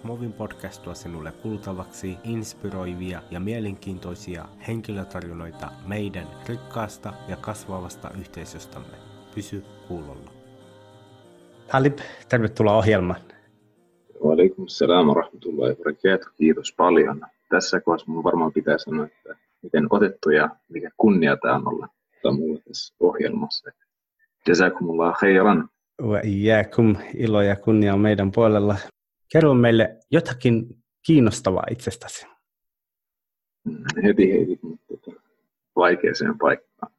Smovin podcast tuo sinulle kuultavaksi inspiroivia ja mielenkiintoisia henkilötarinoita meidän rikkaasta ja kasvavasta yhteisöstämme. Pysy kuulolla. Talib, tervetuloa ohjelmaan. Walaikum salam rahmatullahi wa barakatuh. Kiitos paljon. Tässä kohdassa minun varmaan pitää sanoa, että miten otettu ja mikä kunnia tämä on olla mulla tässä ohjelmassa. Jazakumullah khairan. Wa iyyakum, ilo ja kunnia on meidän puolella. Kerro meille jotakin kiinnostavaa itsestäsi. Heti heti tota, vaikeaseen paikkaan.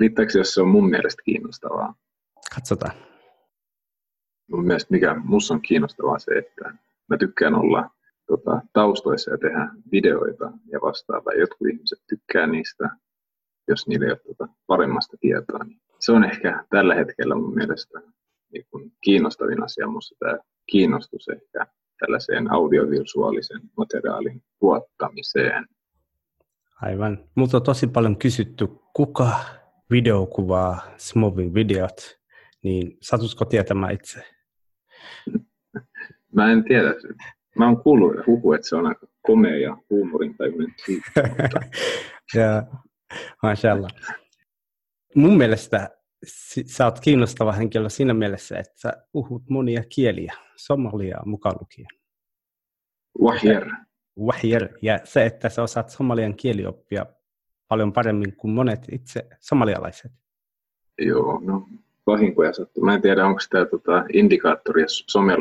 Riittääkö, jos se on mun mielestä kiinnostavaa? Katsotaan. Mun mielestä mikä musta on kiinnostavaa se, että mä tykkään olla tota, taustoissa ja tehdä videoita ja vastaavaa. Jotkut ihmiset tykkää niistä, jos niillä ei ole tota, paremmasta tietoa. Niin se on ehkä tällä hetkellä mun mielestä niin kuin kiinnostavin asia minusta tämä kiinnostus ehkä tällaiseen audiovisuaalisen materiaalin tuottamiseen. Aivan. Mutta on tosi paljon kysytty, kuka videokuvaa Smovin videot, niin satutko tietämään itse? Mä en tiedä. Mä oon kuullut huhu, että se on aika komea ja huumorintajuinen tyyppi. Mutta... ja, mashallah. Mun mielestä sä oot kiinnostava henkilö siinä mielessä, että sä puhut monia kieliä, somaliaa mukaan lukien. Wahjer. Wahjer. Ja se, että sä osaat somalian kielioppia paljon paremmin kuin monet itse somalialaiset. Joo, no vahinkoja sattuu. Mä en tiedä, onko tämä tota, indikaattori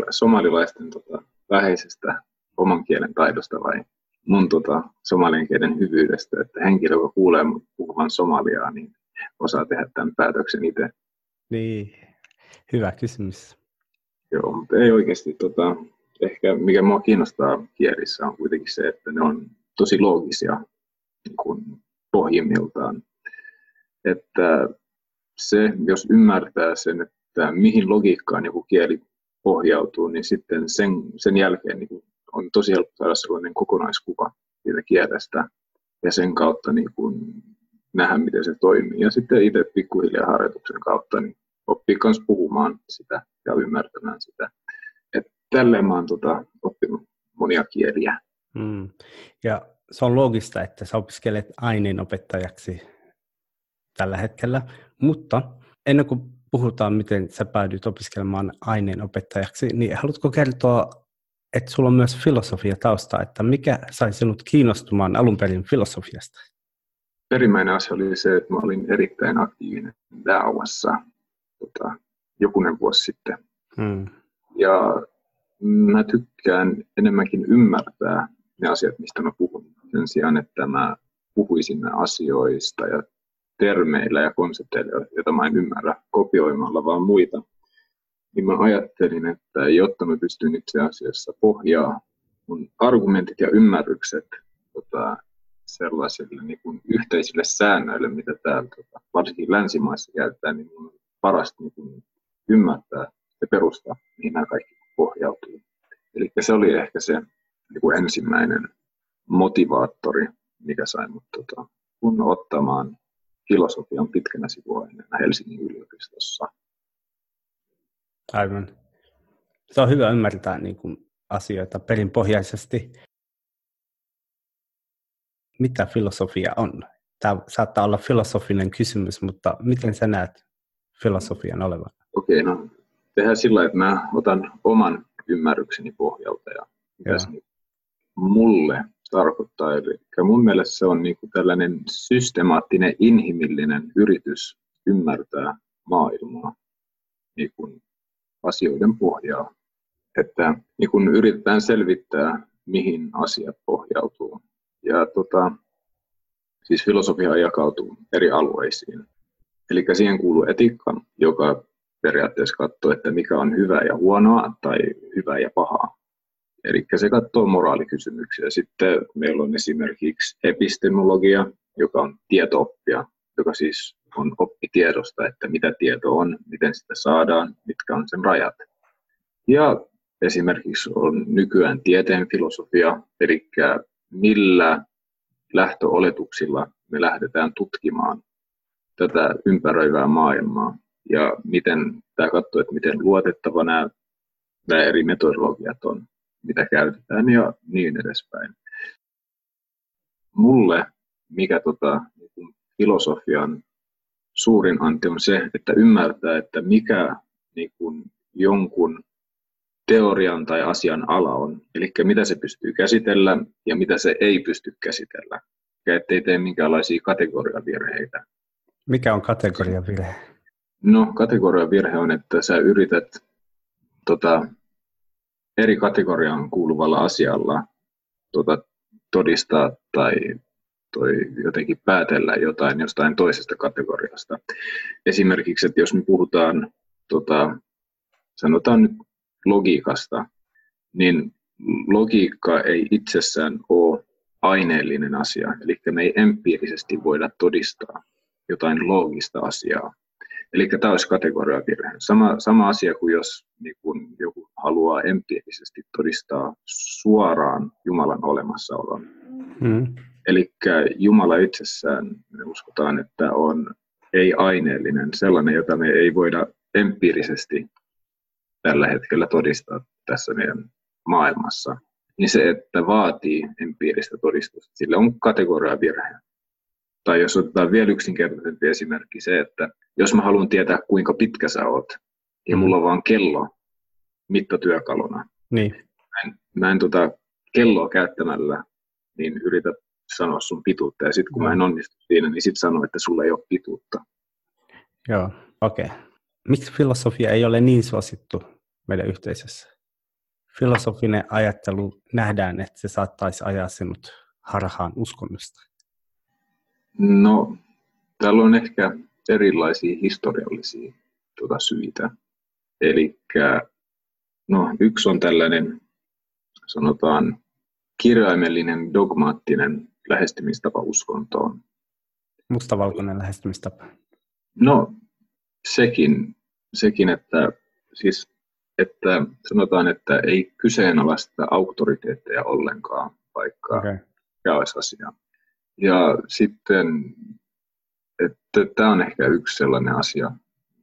somalilaisten tota, vähäisestä oman kielen taidosta vai mun tota, somalian kielen hyvyydestä, että henkilö, joka kuulee puhuvan somaliaa, niin osaa tehdä tämän päätöksen itse. Niin, hyvä kysymys. Joo, mutta ei oikeasti, tota, ehkä mikä mua kiinnostaa kielissä on kuitenkin se, että ne on tosi loogisia niin kuin pohjimmiltaan. Että se, jos ymmärtää sen, että mihin logiikkaan joku kieli pohjautuu, niin sitten sen, sen jälkeen niin kuin on tosi helppo saada sellainen kokonaiskuva siitä kielestä ja sen kautta niin kuin nähdä, miten se toimii. Ja sitten itse pikkuhiljaa harjoituksen kautta niin oppii myös puhumaan sitä ja ymmärtämään sitä. Et tälleen mä oon tota, oppinut monia kieliä. Mm. Ja se on loogista, että sä opiskelet aineenopettajaksi tällä hetkellä, mutta ennen kuin puhutaan, miten sä päädyit opiskelemaan aineenopettajaksi, niin haluatko kertoa, että sulla on myös filosofia tausta, että mikä sai sinut kiinnostumaan alun perin filosofiasta? Perimmäinen asia oli se, että mä olin erittäin aktiivinen Daawassa tota, jokunen vuosi sitten. Hmm. Ja mä tykkään enemmänkin ymmärtää ne asiat, mistä mä puhun, sen sijaan, että mä puhuisin asioista ja termeillä ja konsepteilla, joita mä en ymmärrä kopioimalla vaan muita. Niin mä ajattelin, että jotta mä pystyn itse asiassa pohjaa mun argumentit ja ymmärrykset tota, sellaisille niin kuin yhteisille säännöille, mitä täällä tota, varsinkin länsimaissa käytetään, niin on parasta niin kuin ymmärtää ja perustaa, mihin nämä kaikki pohjautuu. Eli se oli ehkä se niin kuin ensimmäinen motivaattori, mikä sai mut tota, kun ottamaan filosofian pitkänä sivuaineena Helsingin yliopistossa. Aivan. Se on hyvä ymmärtää niin kuin, asioita perinpohjaisesti mitä filosofia on? Tämä saattaa olla filosofinen kysymys, mutta miten sä näet filosofian olevan? Okei, no tehdään sillä että mä otan oman ymmärrykseni pohjalta ja mitä se mulle tarkoittaa. Eli mun mielestä se on niin kuin tällainen systemaattinen, inhimillinen yritys ymmärtää maailmaa niin kuin asioiden pohjaa. Että niin kuin yritetään selvittää, mihin asiat pohjautuu ja tota, siis filosofia jakautuu eri alueisiin. Eli siihen kuuluu etiikka, joka periaatteessa katsoo, että mikä on hyvää ja huonoa tai hyvää ja pahaa. Eli se katsoo moraalikysymyksiä. Sitten meillä on esimerkiksi epistemologia, joka on tietooppia, joka siis on oppitiedosta, että mitä tieto on, miten sitä saadaan, mitkä on sen rajat. Ja esimerkiksi on nykyään tieteen filosofia, eli millä lähtöoletuksilla me lähdetään tutkimaan tätä ympäröivää maailmaa ja miten tämä katsoo, että miten luotettava nämä, nämä eri metodologiat on. mitä käytetään ja niin edespäin. Mulle, mikä tota, niin filosofian suurin anti on se, että ymmärtää, että mikä niin kuin jonkun teorian tai asian ala on, eli mitä se pystyy käsitellä ja mitä se ei pysty käsitellä, ja ettei tee minkäänlaisia kategoriavirheitä. Mikä on kategoriavirhe? No, kategoriavirhe on, että sä yrität tota, eri kategoriaan kuuluvalla asialla tota, todistaa tai toi jotenkin päätellä jotain jostain toisesta kategoriasta. Esimerkiksi, että jos me puhutaan, tota, sanotaan nyt logiikasta, niin logiikka ei itsessään ole aineellinen asia, eli me ei empiirisesti voida todistaa jotain loogista asiaa. Eli tämä olisi kategoriavirhe. Sama, sama asia kuin jos niin kun joku haluaa empiirisesti todistaa suoraan Jumalan olemassaolon. Mm. Eli Jumala itsessään, me uskotaan, että on ei-aineellinen, sellainen, jota me ei voida empiirisesti tällä hetkellä todistaa tässä meidän maailmassa. Niin se, että vaatii empiiristä todistusta, sille on kategoriavirhe. Tai jos otetaan vielä yksinkertaisempi esimerkki, se, että jos mä haluan tietää, kuinka pitkä sä oot, ja mulla on vaan kello mittatyökaluna, niin. mä en, mä en tota kelloa käyttämällä niin yritä sanoa sun pituutta, ja sitten kun mä en onnistu siinä, niin sitten sano, että sulla ei ole pituutta. Joo, okei. Okay. Miksi filosofia ei ole niin suosittu meidän yhteisössä? Filosofinen ajattelu nähdään, että se saattaisi ajaa sinut harhaan uskonnosta. No, täällä on ehkä erilaisia historiallisia tuota, syitä. Eli no, yksi on tällainen, sanotaan, kirjaimellinen, dogmaattinen lähestymistapa uskontoon. Mustavalkoinen lähestymistapa. No, sekin, sekin että, siis, että sanotaan, että ei kyseenalaista auktoriteetteja ollenkaan, vaikka okay. olisi asia. Ja sitten, että tämä on ehkä yksi sellainen asia,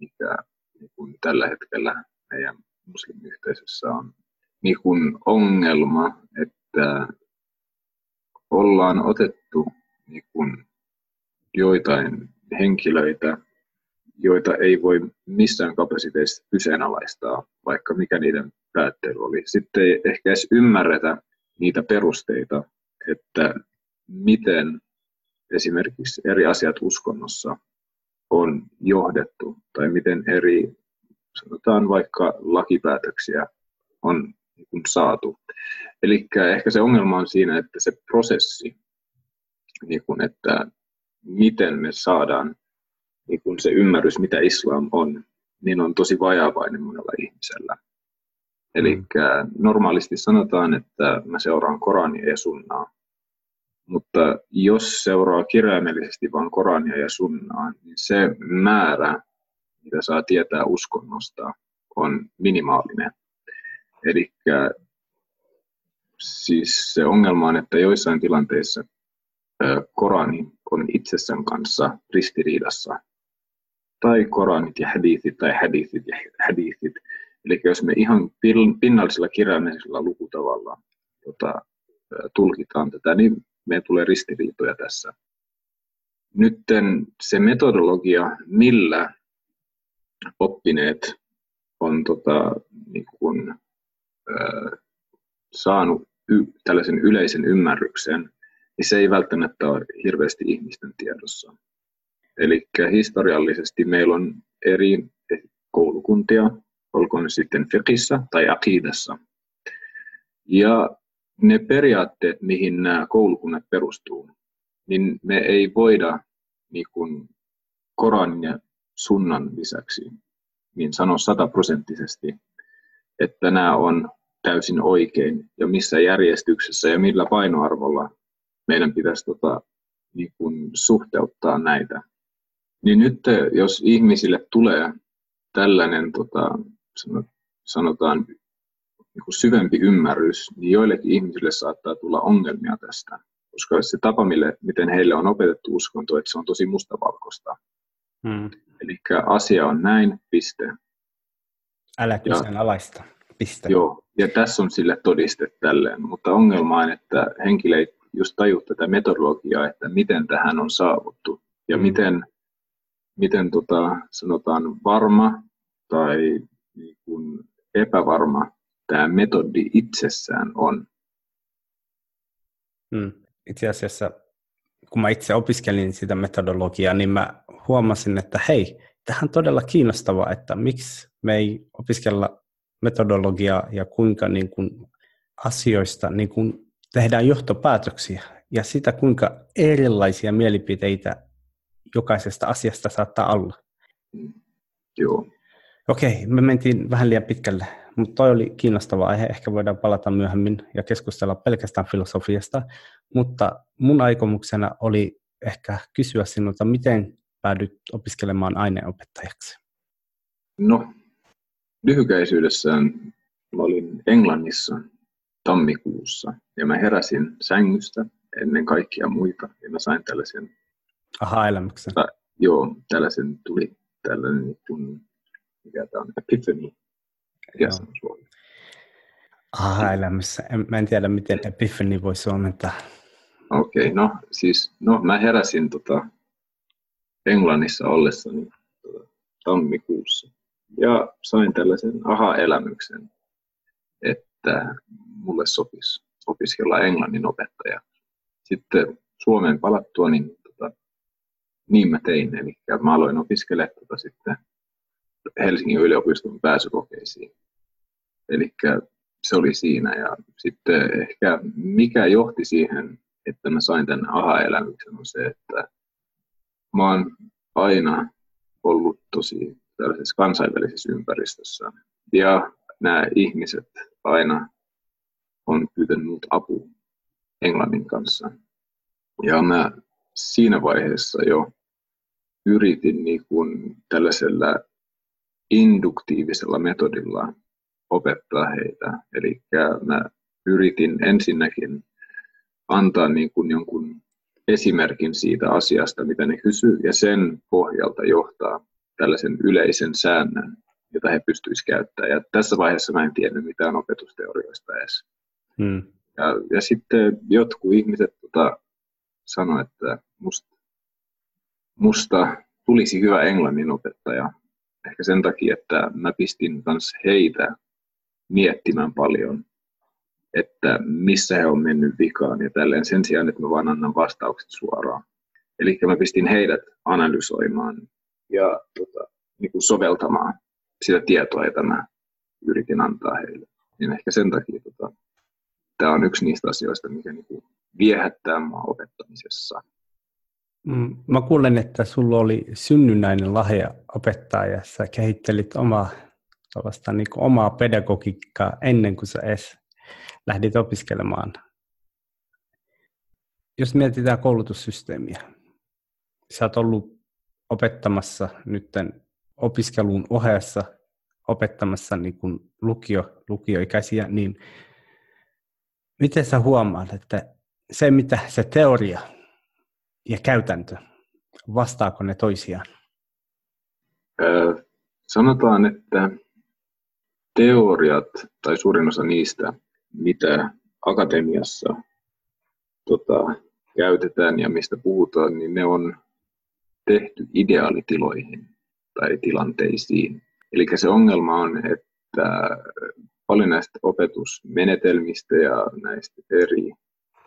mikä niin kuin tällä hetkellä meidän muslimiyhteisössä on niin kuin ongelma, että ollaan otettu niin kuin joitain henkilöitä, joita ei voi missään kapasiteissa kyseenalaistaa, vaikka mikä niiden päättely oli. Sitten ei ehkä edes ymmärretä niitä perusteita, että miten esimerkiksi eri asiat uskonnossa on johdettu tai miten eri, sanotaan vaikka lakipäätöksiä on niin saatu. Eli ehkä se ongelma on siinä, että se prosessi, niin kun, että miten me saadaan niin kun se ymmärrys, mitä islam on, niin on tosi vajavainen monella ihmisellä. Eli normaalisti sanotaan, että mä seuraan Korania ja Sunnaa, mutta jos seuraa kirjaimellisesti vain Korania ja Sunnaa, niin se määrä, mitä saa tietää uskonnosta, on minimaalinen. Eli siis se ongelma on, että joissain tilanteissa Korani on itsessään kanssa ristiriidassa. Tai Koranit ja hadithit tai hadithit ja hadithit. Eli jos me ihan pinnallisella kirjaimellisella lukutavalla tota, tulkitaan tätä, niin meidän tulee ristiriitoja tässä. Nyt se metodologia, millä oppineet on tota, niin kuin, äh, saanut y- tällaisen yleisen ymmärryksen, niin se ei välttämättä ole hirveästi ihmisten tiedossa. Eli historiallisesti meillä on eri koulukuntia, olkoon ne sitten fiqissa tai akidassa. Ja ne periaatteet, mihin nämä koulukunnat perustuu, niin me ei voida niin kuin Koranin ja sunnan lisäksi niin sanoa sataprosenttisesti, että nämä on täysin oikein ja missä järjestyksessä ja millä painoarvolla meidän pitäisi tota, niin kuin suhteuttaa näitä. Niin nyt jos ihmisille tulee tällainen, tota, sanotaan, niin syvempi ymmärrys, niin joillekin ihmisille saattaa tulla ongelmia tästä. Koska se tapa, mille, miten heille on opetettu uskonto, että se on tosi mustavalkoista. Hmm. Eli asia on näin, piste. Älä kyseenalaista. Piste. Joo, ja tässä on sille todiste tälleen, mutta ongelma on, että henkilö ei just taju tätä metodologiaa, että miten tähän on saavuttu ja mm. miten, miten tota, sanotaan varma tai niin kuin epävarma tämä metodi itsessään on. Mm. Itse asiassa, kun mä itse opiskelin sitä metodologiaa, niin mä huomasin, että hei, tähän on todella kiinnostavaa, että miksi me ei opiskella metodologiaa ja kuinka niin kuin asioista niin kuin tehdään johtopäätöksiä ja sitä, kuinka erilaisia mielipiteitä jokaisesta asiasta saattaa olla. Joo. Okei, me mentiin vähän liian pitkälle, mutta toi oli kiinnostava aihe. Ehkä voidaan palata myöhemmin ja keskustella pelkästään filosofiasta. Mutta mun aikomuksena oli ehkä kysyä sinulta, miten päädyt opiskelemaan aineopettajaksi? No, lyhykäisyydessään mä olin Englannissa tammikuussa ja mä heräsin sängystä ennen kaikkia muita ja mä sain tällaisen aha-elämyksen. Ta, joo, tällaisen tuli tällainen niin kuin, mikä tämä on, epiphany. Aha-elämässä. En, mä en tiedä, miten epiphany voi suomentaa. Okei, okay, no siis, no mä heräsin tota, Englannissa ollessani tota, tammikuussa ja sain tällaisen aha-elämyksen, että mulle sopisi opiskella englannin opettaja. Sitten Suomeen palattua, niin, niin mä tein. Eli mä aloin opiskella tota, sitten Helsingin yliopiston pääsykokeisiin. Eli se oli siinä. Ja sitten ehkä mikä johti siihen, että mä sain tämän aha-elämyksen, on se, että mä oon aina ollut tosi tällaisessa kansainvälisessä ympäristössä. Ja nämä ihmiset aina on pyytänyt apua englannin kanssa. Ja mä siinä vaiheessa jo yritin niin kuin tällaisella induktiivisella metodilla opettaa heitä. Eli mä yritin ensinnäkin antaa niin kuin jonkun esimerkin siitä asiasta, mitä ne kysyy, ja sen pohjalta johtaa tällaisen yleisen säännön, jota he pystyisivät käyttämään. Ja tässä vaiheessa mä en tiennyt mitään opetusteorioista edes. Hmm. Ja, ja sitten jotkut ihmiset tota, sanoivat, että musta, musta tulisi hyvä englannin opettaja. Ehkä sen takia, että mä pistin myös heitä miettimään paljon että missä he on mennyt vikaan ja tälleen sen sijaan, että mä vaan annan vastaukset suoraan. Eli mä pistin heidät analysoimaan ja tota, niin kuin soveltamaan sitä tietoa, jota mä yritin antaa heille. Niin ehkä sen takia tota, tämä on yksi niistä asioista, mikä niin kuin viehättää mua opettamisessa. Mm, mä kuulen, että sulla oli synnynnäinen lahja opettaa ja sä kehittelit omaa, niin omaa pedagogiikkaa ennen kuin sä edes lähdit opiskelemaan. Jos mietitään koulutussysteemiä, sä oot ollut opettamassa nytten opiskelun ohessa, opettamassa niin kuin lukio, lukioikäisiä, niin miten sä huomaat, että se mitä se teoria ja käytäntö, vastaako ne toisiaan? Öö, sanotaan, että teoriat tai suurin osa niistä mitä akatemiassa tota, käytetään ja mistä puhutaan, niin ne on tehty ideaalitiloihin tai tilanteisiin. Eli se ongelma on, että paljon näistä opetusmenetelmistä ja näistä eri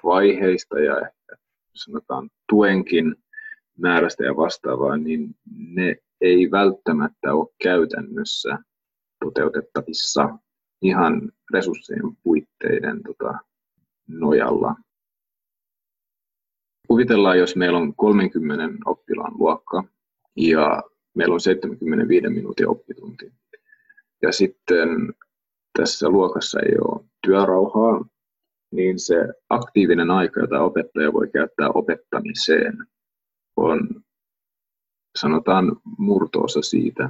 vaiheista ja ehkä sanotaan tuenkin määrästä ja vastaavaa, niin ne ei välttämättä ole käytännössä toteutettavissa ihan resurssien puitteiden tota, nojalla. Kuvitellaan, jos meillä on 30 oppilaan luokka ja meillä on 75 minuutin oppitunti. Ja sitten tässä luokassa ei ole työrauhaa, niin se aktiivinen aika, jota opettaja voi käyttää opettamiseen, on sanotaan murtoosa siitä,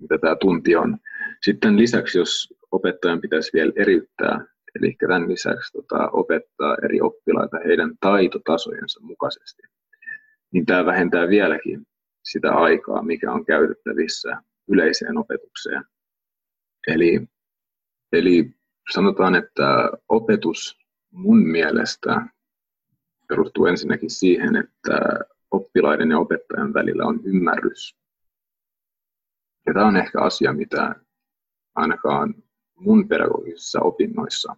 mitä tämä tunti on. Sitten lisäksi, jos opettajan pitäisi vielä eriyttää, eli tämän lisäksi tota, opettaa eri oppilaita heidän taitotasojensa mukaisesti, niin tämä vähentää vieläkin sitä aikaa, mikä on käytettävissä yleiseen opetukseen. Eli, Eli sanotaan, että opetus mun mielestä perustuu ensinnäkin siihen, että oppilaiden ja opettajan välillä on ymmärrys. Ja tämä on ehkä asia, mitä ainakaan mun pedagogisissa opinnoissa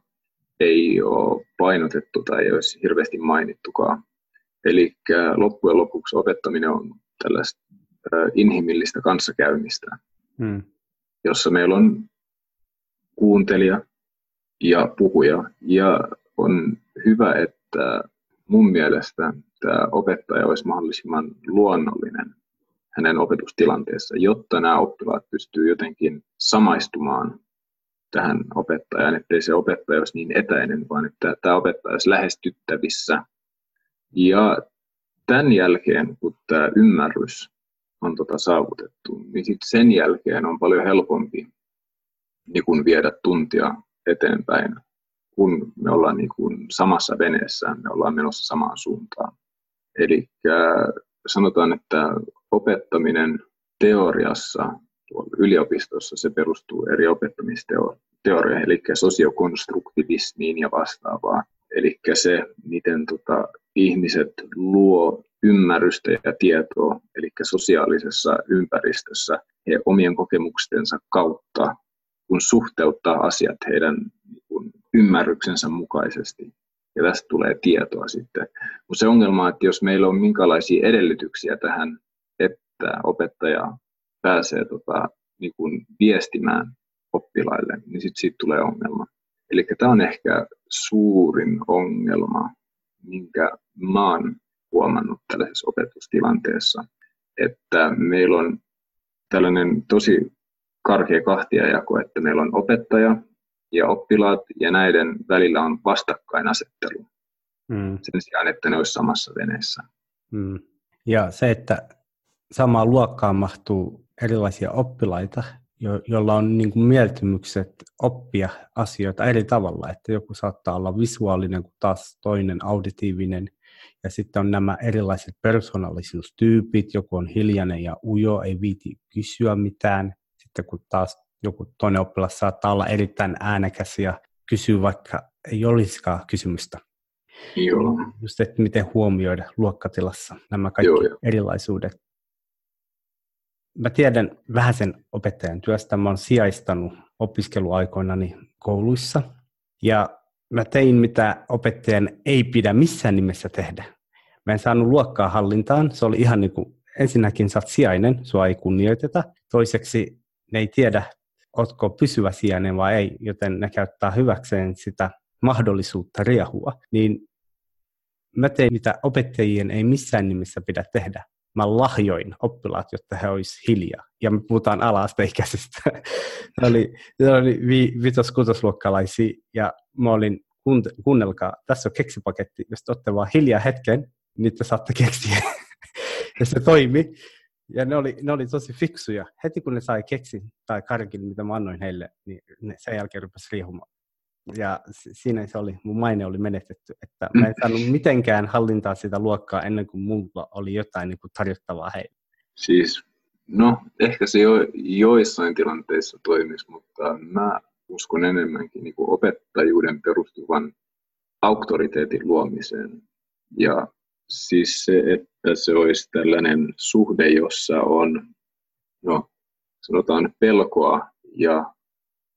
ei ole painotettu tai ei olisi hirveästi mainittukaan. Eli loppujen lopuksi opettaminen on tällaista inhimillistä kanssakäymistä, hmm. jossa meillä on kuuntelija ja puhuja. Ja on hyvä, että mun mielestä tämä opettaja olisi mahdollisimman luonnollinen hänen opetustilanteessa, jotta nämä oppilaat pystyy jotenkin samaistumaan tähän opettajaan, ettei se opettaja olisi niin etäinen, vaan että tämä opettaja olisi lähestyttävissä. Ja tämän jälkeen, kun tämä ymmärrys on tota saavutettu, niin sen jälkeen on paljon helpompi niin kun viedä tuntia eteenpäin, kun me ollaan niin kun samassa veneessä, me ollaan menossa samaan suuntaan. Eli sanotaan, että opettaminen teoriassa tuolla yliopistossa se perustuu eri opettamisteorioihin, eli sosiokonstruktivismiin ja vastaavaa. Eli se, miten tota, ihmiset luo ymmärrystä ja tietoa, eli sosiaalisessa ympäristössä he omien kokemuksensa kautta, kun suhteuttaa asiat heidän niin ymmärryksensä mukaisesti. Ja tästä tulee tietoa sitten. Mutta se ongelma on, että jos meillä on minkälaisia edellytyksiä tähän, että opettaja pääsee tota, niin kuin viestimään oppilaille, niin sitten siitä tulee ongelma. Eli tämä on ehkä suurin ongelma, minkä mä oon huomannut tällaisessa opetustilanteessa, että meillä on tällainen tosi karkea kahtiajako, että meillä on opettaja ja oppilaat ja näiden välillä on vastakkainasettelu mm. sen sijaan, että ne olisi samassa veneessä. Mm. Ja se, että samaan luokkaan mahtuu erilaisia oppilaita, jo, jolla on niin kuin mieltymykset oppia asioita eri tavalla, että joku saattaa olla visuaalinen kuin taas toinen auditiivinen, ja sitten on nämä erilaiset persoonallisuustyypit, joku on hiljainen ja ujo, ei viiti kysyä mitään, sitten kun taas joku toinen oppilas saattaa olla erittäin äänekäs ja kysyy vaikka ei olisikaan kysymystä. Joo. Just, että miten huomioida luokkatilassa nämä kaikki Joo, jo. erilaisuudet mä tiedän vähän sen opettajan työstä. Mä oon sijaistanut opiskeluaikoinani kouluissa. Ja mä tein, mitä opettajan ei pidä missään nimessä tehdä. Mä en saanut luokkaa hallintaan. Se oli ihan niin kuin, ensinnäkin sä oot sijainen, sua ei kunnioiteta. Toiseksi ne ei tiedä, ootko pysyvä sijainen vai ei, joten ne käyttää hyväkseen sitä mahdollisuutta riehua. Niin mä tein, mitä opettajien ei missään nimessä pidä tehdä mä lahjoin oppilaat, jotta he olisivat hiljaa. Ja me puhutaan ala-asteikäisistä. ne oli, ne oli vi, vitos-kutosluokkalaisia ja mä olin, kuunnelkaa, tässä on keksipaketti, jos te olette vaan hiljaa hetken, niin te saatte keksiä. ja se toimi. Ja ne oli, ne oli tosi fiksuja. Heti kun ne sai keksi tai karkin, mitä mä annoin heille, niin ne sen jälkeen rupesi riihumaan ja siinä se oli, mun maine oli menetetty, että mä en saanut mitenkään hallintaa sitä luokkaa ennen kuin mulla oli jotain niin kuin tarjottavaa heille. Siis, no ehkä se jo, joissain tilanteissa toimisi, mutta mä uskon enemmänkin niin kuin opettajuuden perustuvan auktoriteetin luomiseen. Ja siis se, että se olisi tällainen suhde, jossa on, no sanotaan pelkoa ja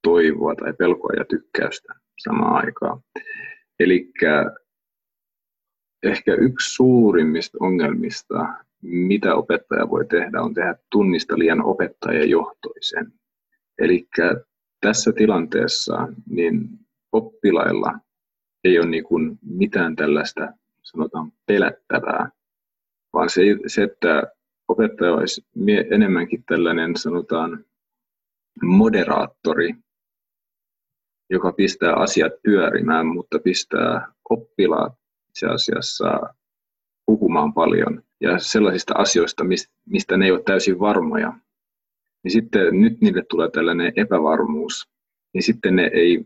toivoa tai pelkoa ja tykkäystä samaan aikaan. Eli ehkä yksi suurimmista ongelmista, mitä opettaja voi tehdä, on tehdä tunnista liian opettajajohtoisen. Eli tässä tilanteessa niin oppilailla ei ole niin mitään tällaista sanotaan pelättävää, vaan se, se että opettaja olisi enemmänkin tällainen sanotaan moderaattori, joka pistää asiat pyörimään, mutta pistää oppilaat itse asiassa puhumaan paljon ja sellaisista asioista, mistä ne ei ole täysin varmoja. Niin sitten nyt niille tulee tällainen epävarmuus, niin sitten ne ei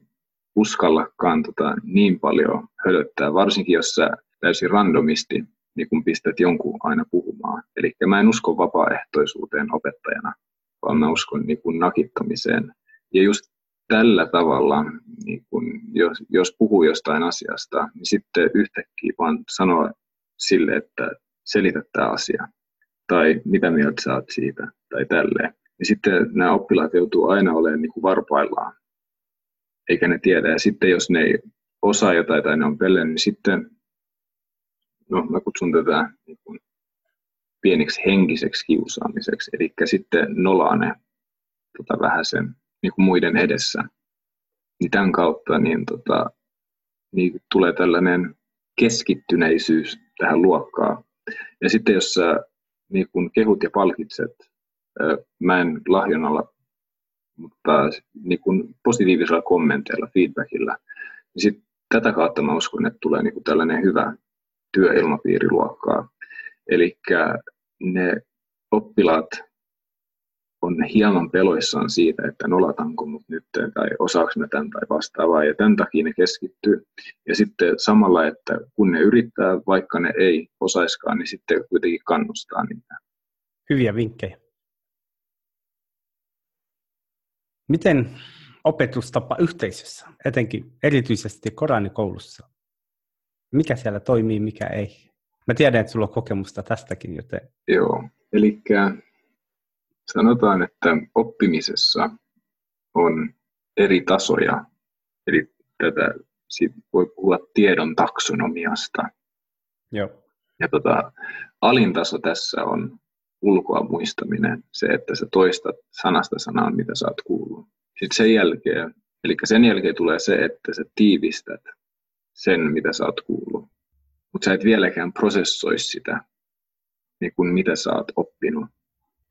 uskallakaan tota niin paljon hölöttää, varsinkin jos sä täysin randomisti niin kun pistät jonkun aina puhumaan. Eli mä en usko vapaaehtoisuuteen opettajana, vaan mä uskon niin kun nakittamiseen. Ja just tällä tavalla, niin kun, jos, jos puhuu jostain asiasta, niin sitten yhtäkkiä vaan sanoa sille, että selitä tämä asia, tai mitä mieltä saat siitä, tai tälleen. Ja sitten nämä oppilaat joutuu aina olemaan niin kuin varpaillaan, eikä ne tiedä. Ja sitten jos ne ei osaa jotain tai ne on pelle, niin sitten, no mä kutsun tätä niin kuin pieniksi henkiseksi kiusaamiseksi, eli sitten nolaa ne tota, vähän sen niin kuin muiden edessä. Niin tämän kautta niin, tota, niin tulee tällainen keskittyneisyys tähän luokkaan. Ja sitten jos sä niin kun kehut ja palkitset, mä en lahjonnalla, mutta niin kun positiivisella kommenteilla, feedbackilla, niin sit tätä kautta mä uskon, että tulee niin tällainen hyvä työilmapiiri luokkaa. Eli ne oppilaat on hieman peloissaan siitä, että nolatanko mut nyt tai osaako mä tämän tai vastaavaa ja tämän takia ne keskittyy. Ja sitten samalla, että kun ne yrittää, vaikka ne ei osaiskaan, niin sitten kuitenkin kannustaa niitä. Hyviä vinkkejä. Miten opetustapa yhteisössä, etenkin erityisesti Koranikoulussa? Mikä siellä toimii, mikä ei? Mä tiedän, että sulla on kokemusta tästäkin, joten... Joo, eli sanotaan, että oppimisessa on eri tasoja, eli tätä voi puhua tiedon taksonomiasta. Joo. Ja tota, alin taso tässä on ulkoa muistaminen, se, että sä toistat sanasta sanaan, mitä sä oot kuullut. Sitten sen jälkeen, eli sen jälkeen tulee se, että sä tiivistät sen, mitä sä oot kuullut. Mutta sä et vieläkään prosessoi sitä, niin kuin mitä sä oot oppinut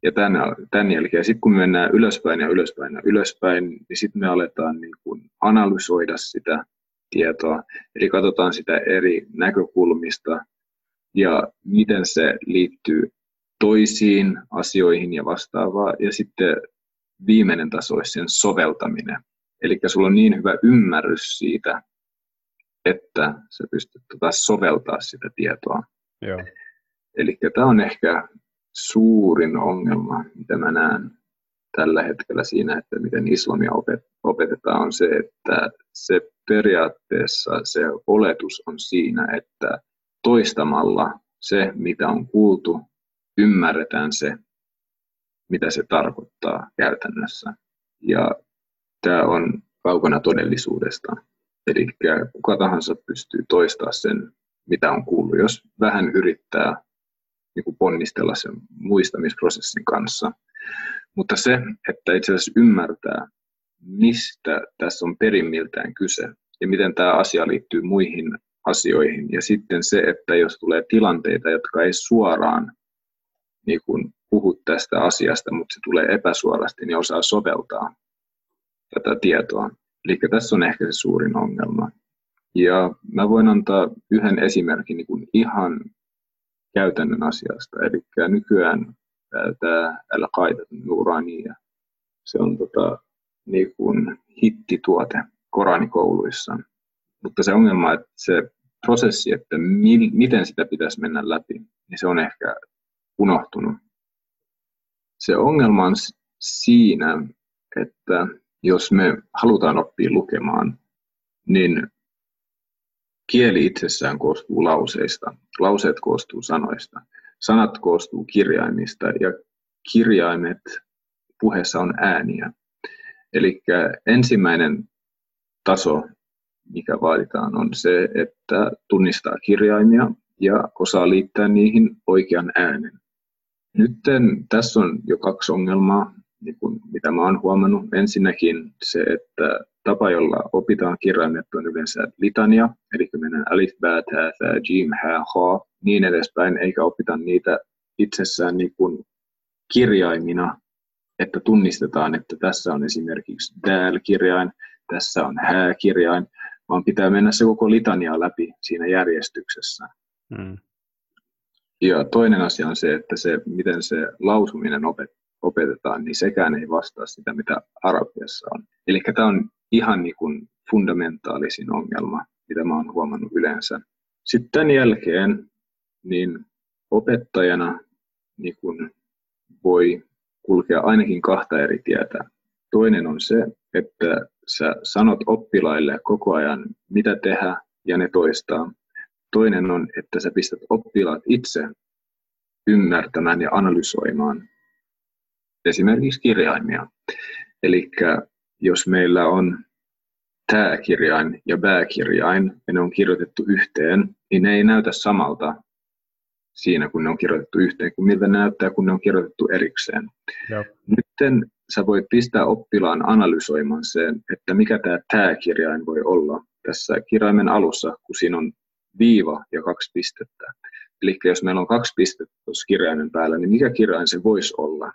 ja tämän, tämän jälkeen, sitten kun me mennään ylöspäin ja ylöspäin ja ylöspäin, niin sitten me aletaan niin kuin analysoida sitä tietoa, eli katsotaan sitä eri näkökulmista ja miten se liittyy toisiin asioihin ja vastaavaa. Ja sitten viimeinen taso olisi sen soveltaminen. Eli sulla on niin hyvä ymmärrys siitä, että sä pystyt tota soveltaa sitä tietoa. Joo. Eli tämä on ehkä suurin ongelma, mitä mä näen tällä hetkellä siinä, että miten islamia opetetaan, on se, että se periaatteessa se oletus on siinä, että toistamalla se, mitä on kuultu, ymmärretään se, mitä se tarkoittaa käytännössä. Ja tämä on kaukana todellisuudesta. Eli kuka tahansa pystyy toistamaan sen, mitä on kuullut. Jos vähän yrittää niin kuin ponnistella sen muistamisprosessin kanssa. Mutta se, että itse asiassa ymmärtää, mistä tässä on perimmiltään kyse ja miten tämä asia liittyy muihin asioihin. Ja sitten se, että jos tulee tilanteita, jotka ei suoraan niin kuin puhu tästä asiasta, mutta se tulee epäsuorasti, niin osaa soveltaa tätä tietoa. Eli tässä on ehkä se suurin ongelma. Ja mä voin antaa yhden esimerkin niin kuin ihan käytännön asiasta. Eli nykyään tämä Al-Qaida Nurania, se on tota, niin kuin hittituote Koranikouluissa. Mutta se ongelma, että se prosessi, että mi- miten sitä pitäisi mennä läpi, niin se on ehkä unohtunut. Se ongelma on siinä, että jos me halutaan oppia lukemaan, niin Kieli itsessään koostuu lauseista. Lauseet koostuu sanoista. Sanat koostuu kirjaimista ja kirjaimet puheessa on ääniä. Eli ensimmäinen taso, mikä vaaditaan, on se, että tunnistaa kirjaimia ja osaa liittää niihin oikean äänen. Nyt tässä on jo kaksi ongelmaa, niin kuin mitä mä olen huomannut. Ensinnäkin se, että tapa, jolla opitaan kirjaimet on yleensä litania, eli mennään alif, bää, tää, tää, jim, hää, ha, niin edespäin, eikä opita niitä itsessään niin kuin kirjaimina, että tunnistetaan, että tässä on esimerkiksi dääl-kirjain, tässä on hää-kirjain, vaan pitää mennä se koko litania läpi siinä järjestyksessä. Hmm. Ja toinen asia on se, että se, miten se lausuminen opetetaan, niin sekään ei vastaa sitä, mitä arabiassa on. Eli tämä on ihan niin kuin fundamentaalisin ongelma, mitä mä oon huomannut yleensä. Sitten tämän jälkeen niin opettajana niin kuin voi kulkea ainakin kahta eri tietä. Toinen on se, että sä sanot oppilaille koko ajan, mitä tehdä, ja ne toistaa. Toinen on, että sä pistät oppilaat itse ymmärtämään ja analysoimaan esimerkiksi kirjaimia. Eli jos meillä on tämä kirjain ja bää-kirjain, ja ne on kirjoitettu yhteen, niin ne ei näytä samalta siinä, kun ne on kirjoitettu yhteen, kuin miltä ne näyttää, kun ne on kirjoitettu erikseen. Nyt sä voit pistää oppilaan analysoimaan sen, että mikä tämä tää-kirjain voi olla tässä kirjaimen alussa, kun siinä on viiva ja kaksi pistettä. Eli jos meillä on kaksi pistettä tuossa kirjaimen päällä, niin mikä kirjain se voisi olla?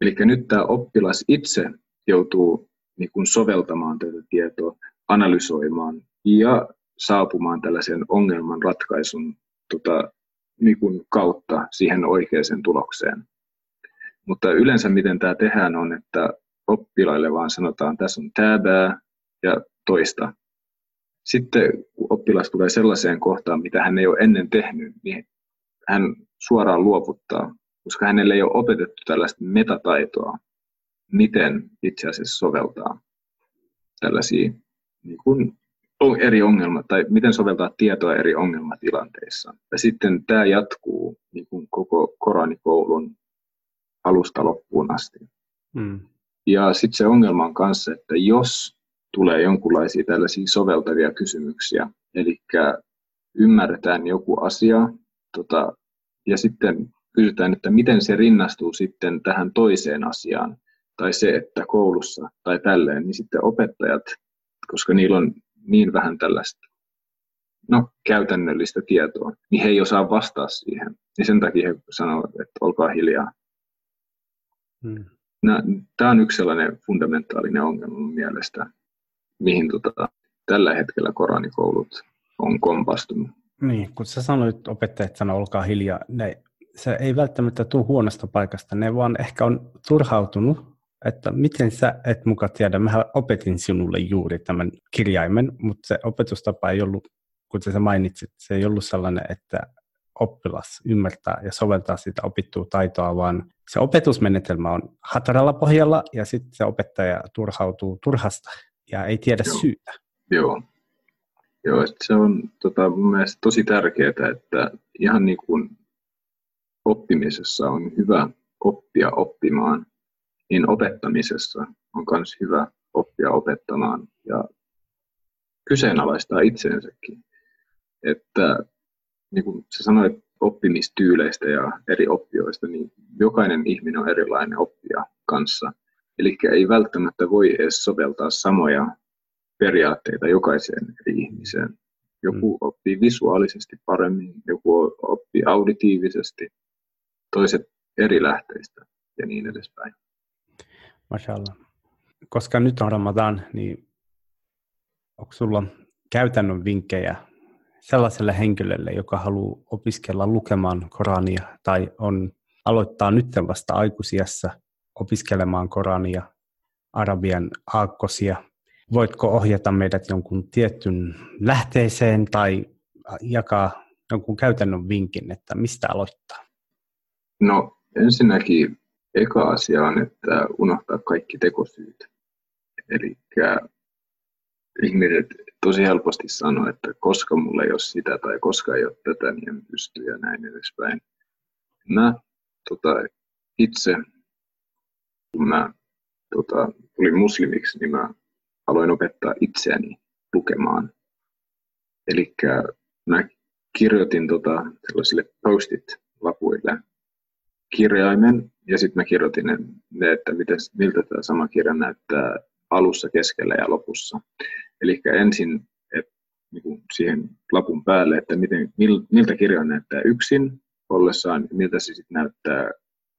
Eli nyt tämä oppilas itse joutuu niin kuin soveltamaan tätä tietoa, analysoimaan ja saapumaan tällaisen ongelman ratkaisun tota, niin kuin kautta siihen oikeaan tulokseen. Mutta yleensä miten tämä tehdään on, että oppilaille vaan sanotaan, tässä on tämä ja toista. Sitten kun oppilas tulee sellaiseen kohtaan, mitä hän ei ole ennen tehnyt, niin hän suoraan luovuttaa, koska hänelle ei ole opetettu tällaista metataitoa, miten itse asiassa soveltaa tällaisia niin kuin eri ongelmat, tai miten soveltaa tietoa eri ongelmatilanteissa. Ja sitten tämä jatkuu niin kuin koko koranikoulun alusta loppuun asti. Mm. Ja sitten se ongelma on kanssa, että jos tulee jonkinlaisia tällaisia soveltavia kysymyksiä, eli ymmärretään joku asia, tota, ja sitten kysytään, että miten se rinnastuu sitten tähän toiseen asiaan, tai se, että koulussa tai tälleen, niin sitten opettajat, koska niillä on niin vähän tällaista no, käytännöllistä tietoa, niin he ei osaa vastaa siihen. Ja sen takia he sanovat, että olkaa hiljaa. Hmm. Tämä on yksi sellainen fundamentaalinen ongelma mun mielestä, mihin tota, tällä hetkellä koranikoulut on kompastunut. Niin, kun sä sanoit, opettajat sanoo, olkaa hiljaa, ne, se ei välttämättä tule huonosta paikasta, ne vaan ehkä on turhautunut että miten sä et muka tiedä, mä opetin sinulle juuri tämän kirjaimen, mutta se opetustapa ei ollut, kuten sä mainitsit, se ei ollut sellainen, että oppilas ymmärtää ja soveltaa sitä opittua taitoa, vaan se opetusmenetelmä on hataralla pohjalla ja sitten se opettaja turhautuu turhasta ja ei tiedä Joo. syytä. Joo. Joo, se on tota, mun mielestä tosi tärkeää, että ihan niin kuin oppimisessa on hyvä oppia oppimaan niin opettamisessa on myös hyvä oppia opettamaan ja kyseenalaistaa itseensäkin. Että niin kuin sä sanoit oppimistyyleistä ja eri oppijoista, niin jokainen ihminen on erilainen oppija kanssa. Eli ei välttämättä voi edes soveltaa samoja periaatteita jokaiseen eri ihmiseen. Joku mm. oppii visuaalisesti paremmin, joku oppii auditiivisesti, toiset eri lähteistä ja niin edespäin. Mashallah. Koska nyt on Ramadan, niin onko sulla käytännön vinkkejä sellaiselle henkilölle, joka haluaa opiskella lukemaan Korania tai on aloittaa nyt vasta aikuisiassa opiskelemaan Korania, arabian aakkosia. Voitko ohjata meidät jonkun tietyn lähteeseen tai jakaa jonkun käytännön vinkin, että mistä aloittaa? No ensinnäkin eka asia on, että unohtaa kaikki tekosyyt. Eli ihmiset tosi helposti sanoo, että koska mulla ei ole sitä tai koska ei ole tätä, niin en pysty ja näin edespäin. Mä tota, itse, kun mä tota, tulin muslimiksi, niin mä aloin opettaa itseäni lukemaan. Eli mä kirjoitin tota, sellaisille postit-lapuille kirjaimen ja sitten mä kirjoitin ne, että miten, miltä tämä sama kirja näyttää alussa, keskellä ja lopussa. Eli ensin et, niin siihen lapun päälle, että miten, miltä kirja näyttää yksin ollessaan, miltä se sitten näyttää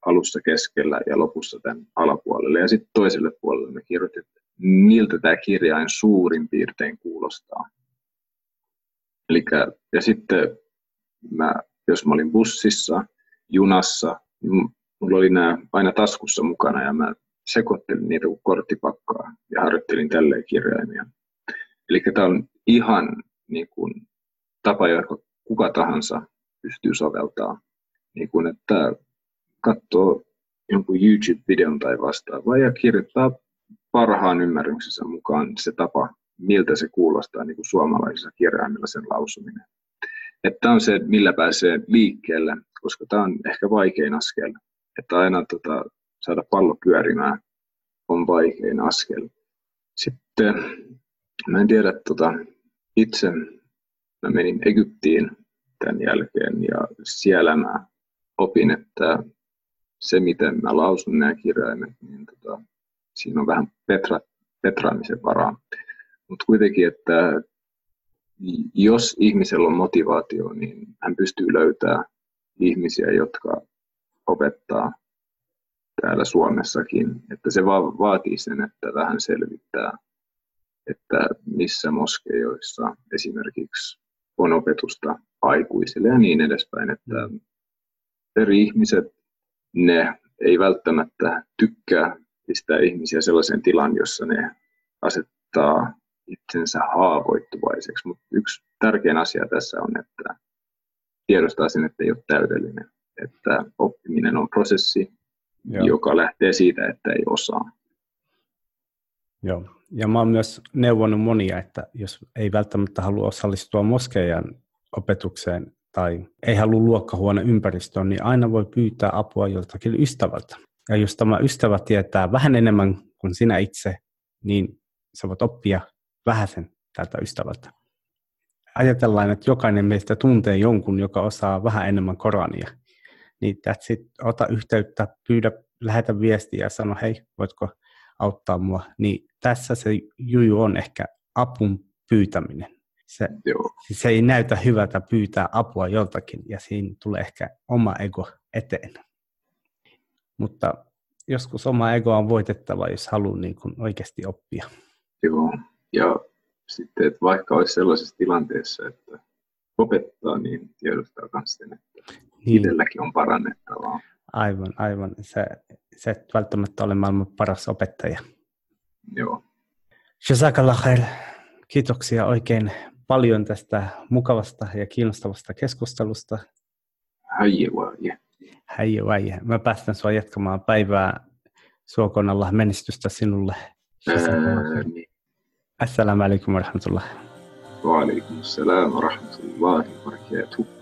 alussa, keskellä ja lopussa tämän alapuolelle. Ja sitten toiselle puolelle me kirjoitin, että miltä tämä kirjain suurin piirtein kuulostaa. Elikkä, ja sitten mä, jos mä olin bussissa, junassa, mulla oli nämä aina taskussa mukana ja mä sekoittelin niitä kuin korttipakkaa ja harjoittelin tälleen kirjaimia. Eli tämä on ihan niin kuin, tapa, joka kuka tahansa pystyy soveltaa. Niin kuin, että katsoo jonkun YouTube-videon tai vastaavaa ja kirjoittaa parhaan ymmärryksensä mukaan se tapa, miltä se kuulostaa niin kuin suomalaisilla kirjaimilla sen lausuminen. Että on se, millä pääsee liikkeelle, koska tämä on ehkä vaikein askel. Että aina tota, saada pallo pyörimään on vaikein askel. Sitten mä en tiedä, tota, itse mä menin Egyptiin tämän jälkeen ja siellä mä opin, että se miten mä lausun nämä kirjaimet, niin tota, siinä on vähän petra, petraamisen varaa. Mutta kuitenkin, että jos ihmisellä on motivaatio, niin hän pystyy löytämään ihmisiä, jotka opettaa täällä Suomessakin. Että se va- vaatii sen, että vähän selvittää, että missä moskeijoissa esimerkiksi on opetusta aikuisille ja niin edespäin. Että eri ihmiset, ne ei välttämättä tykkää pistää ihmisiä sellaisen tilan, jossa ne asettaa itsensä haavoittuvaiseksi. Mutta yksi tärkein asia tässä on, että tiedostaa sen, että ei ole täydellinen. Että oppiminen on prosessi, Joo. joka lähtee siitä, että ei osaa. Joo, ja mä oon myös neuvonut monia, että jos ei välttämättä halua osallistua moskeijan opetukseen tai ei halua luokkahuone ympäristöön, niin aina voi pyytää apua joltakin ystävältä. Ja jos tämä ystävä tietää vähän enemmän kuin sinä itse, niin sä voit oppia vähäsen tältä ystävältä. Ajatellaan, että jokainen meistä tuntee jonkun, joka osaa vähän enemmän Korania. Niin that's it. ota yhteyttä, pyydä, lähetä viestiä ja sano, hei, voitko auttaa mua. Niin tässä se juju on ehkä apun pyytäminen. Se, Joo. se ei näytä hyvältä pyytää apua joltakin ja siinä tulee ehkä oma ego eteen. Mutta joskus oma ego on voitettava, jos haluaa niin kuin oikeasti oppia. Joo, ja sitten, että vaikka olisi sellaisessa tilanteessa, että opettaa, niin tiedostaa myös sen, että niin. itselläkin on parannettavaa. Aivan, aivan. Se, se et välttämättä ole maailman paras opettaja. Joo. Jazakallah khair. Kiitoksia oikein paljon tästä mukavasta ja kiinnostavasta keskustelusta. Häijävääjä. Häijävääjä. Mä päästän sinua jatkamaan päivää. Suokon Allah menestystä sinulle. Ääni. Assalamu alaikum wa rahmatullah. Wa alaikum assalam wa rahmatullahi wa barakatuh.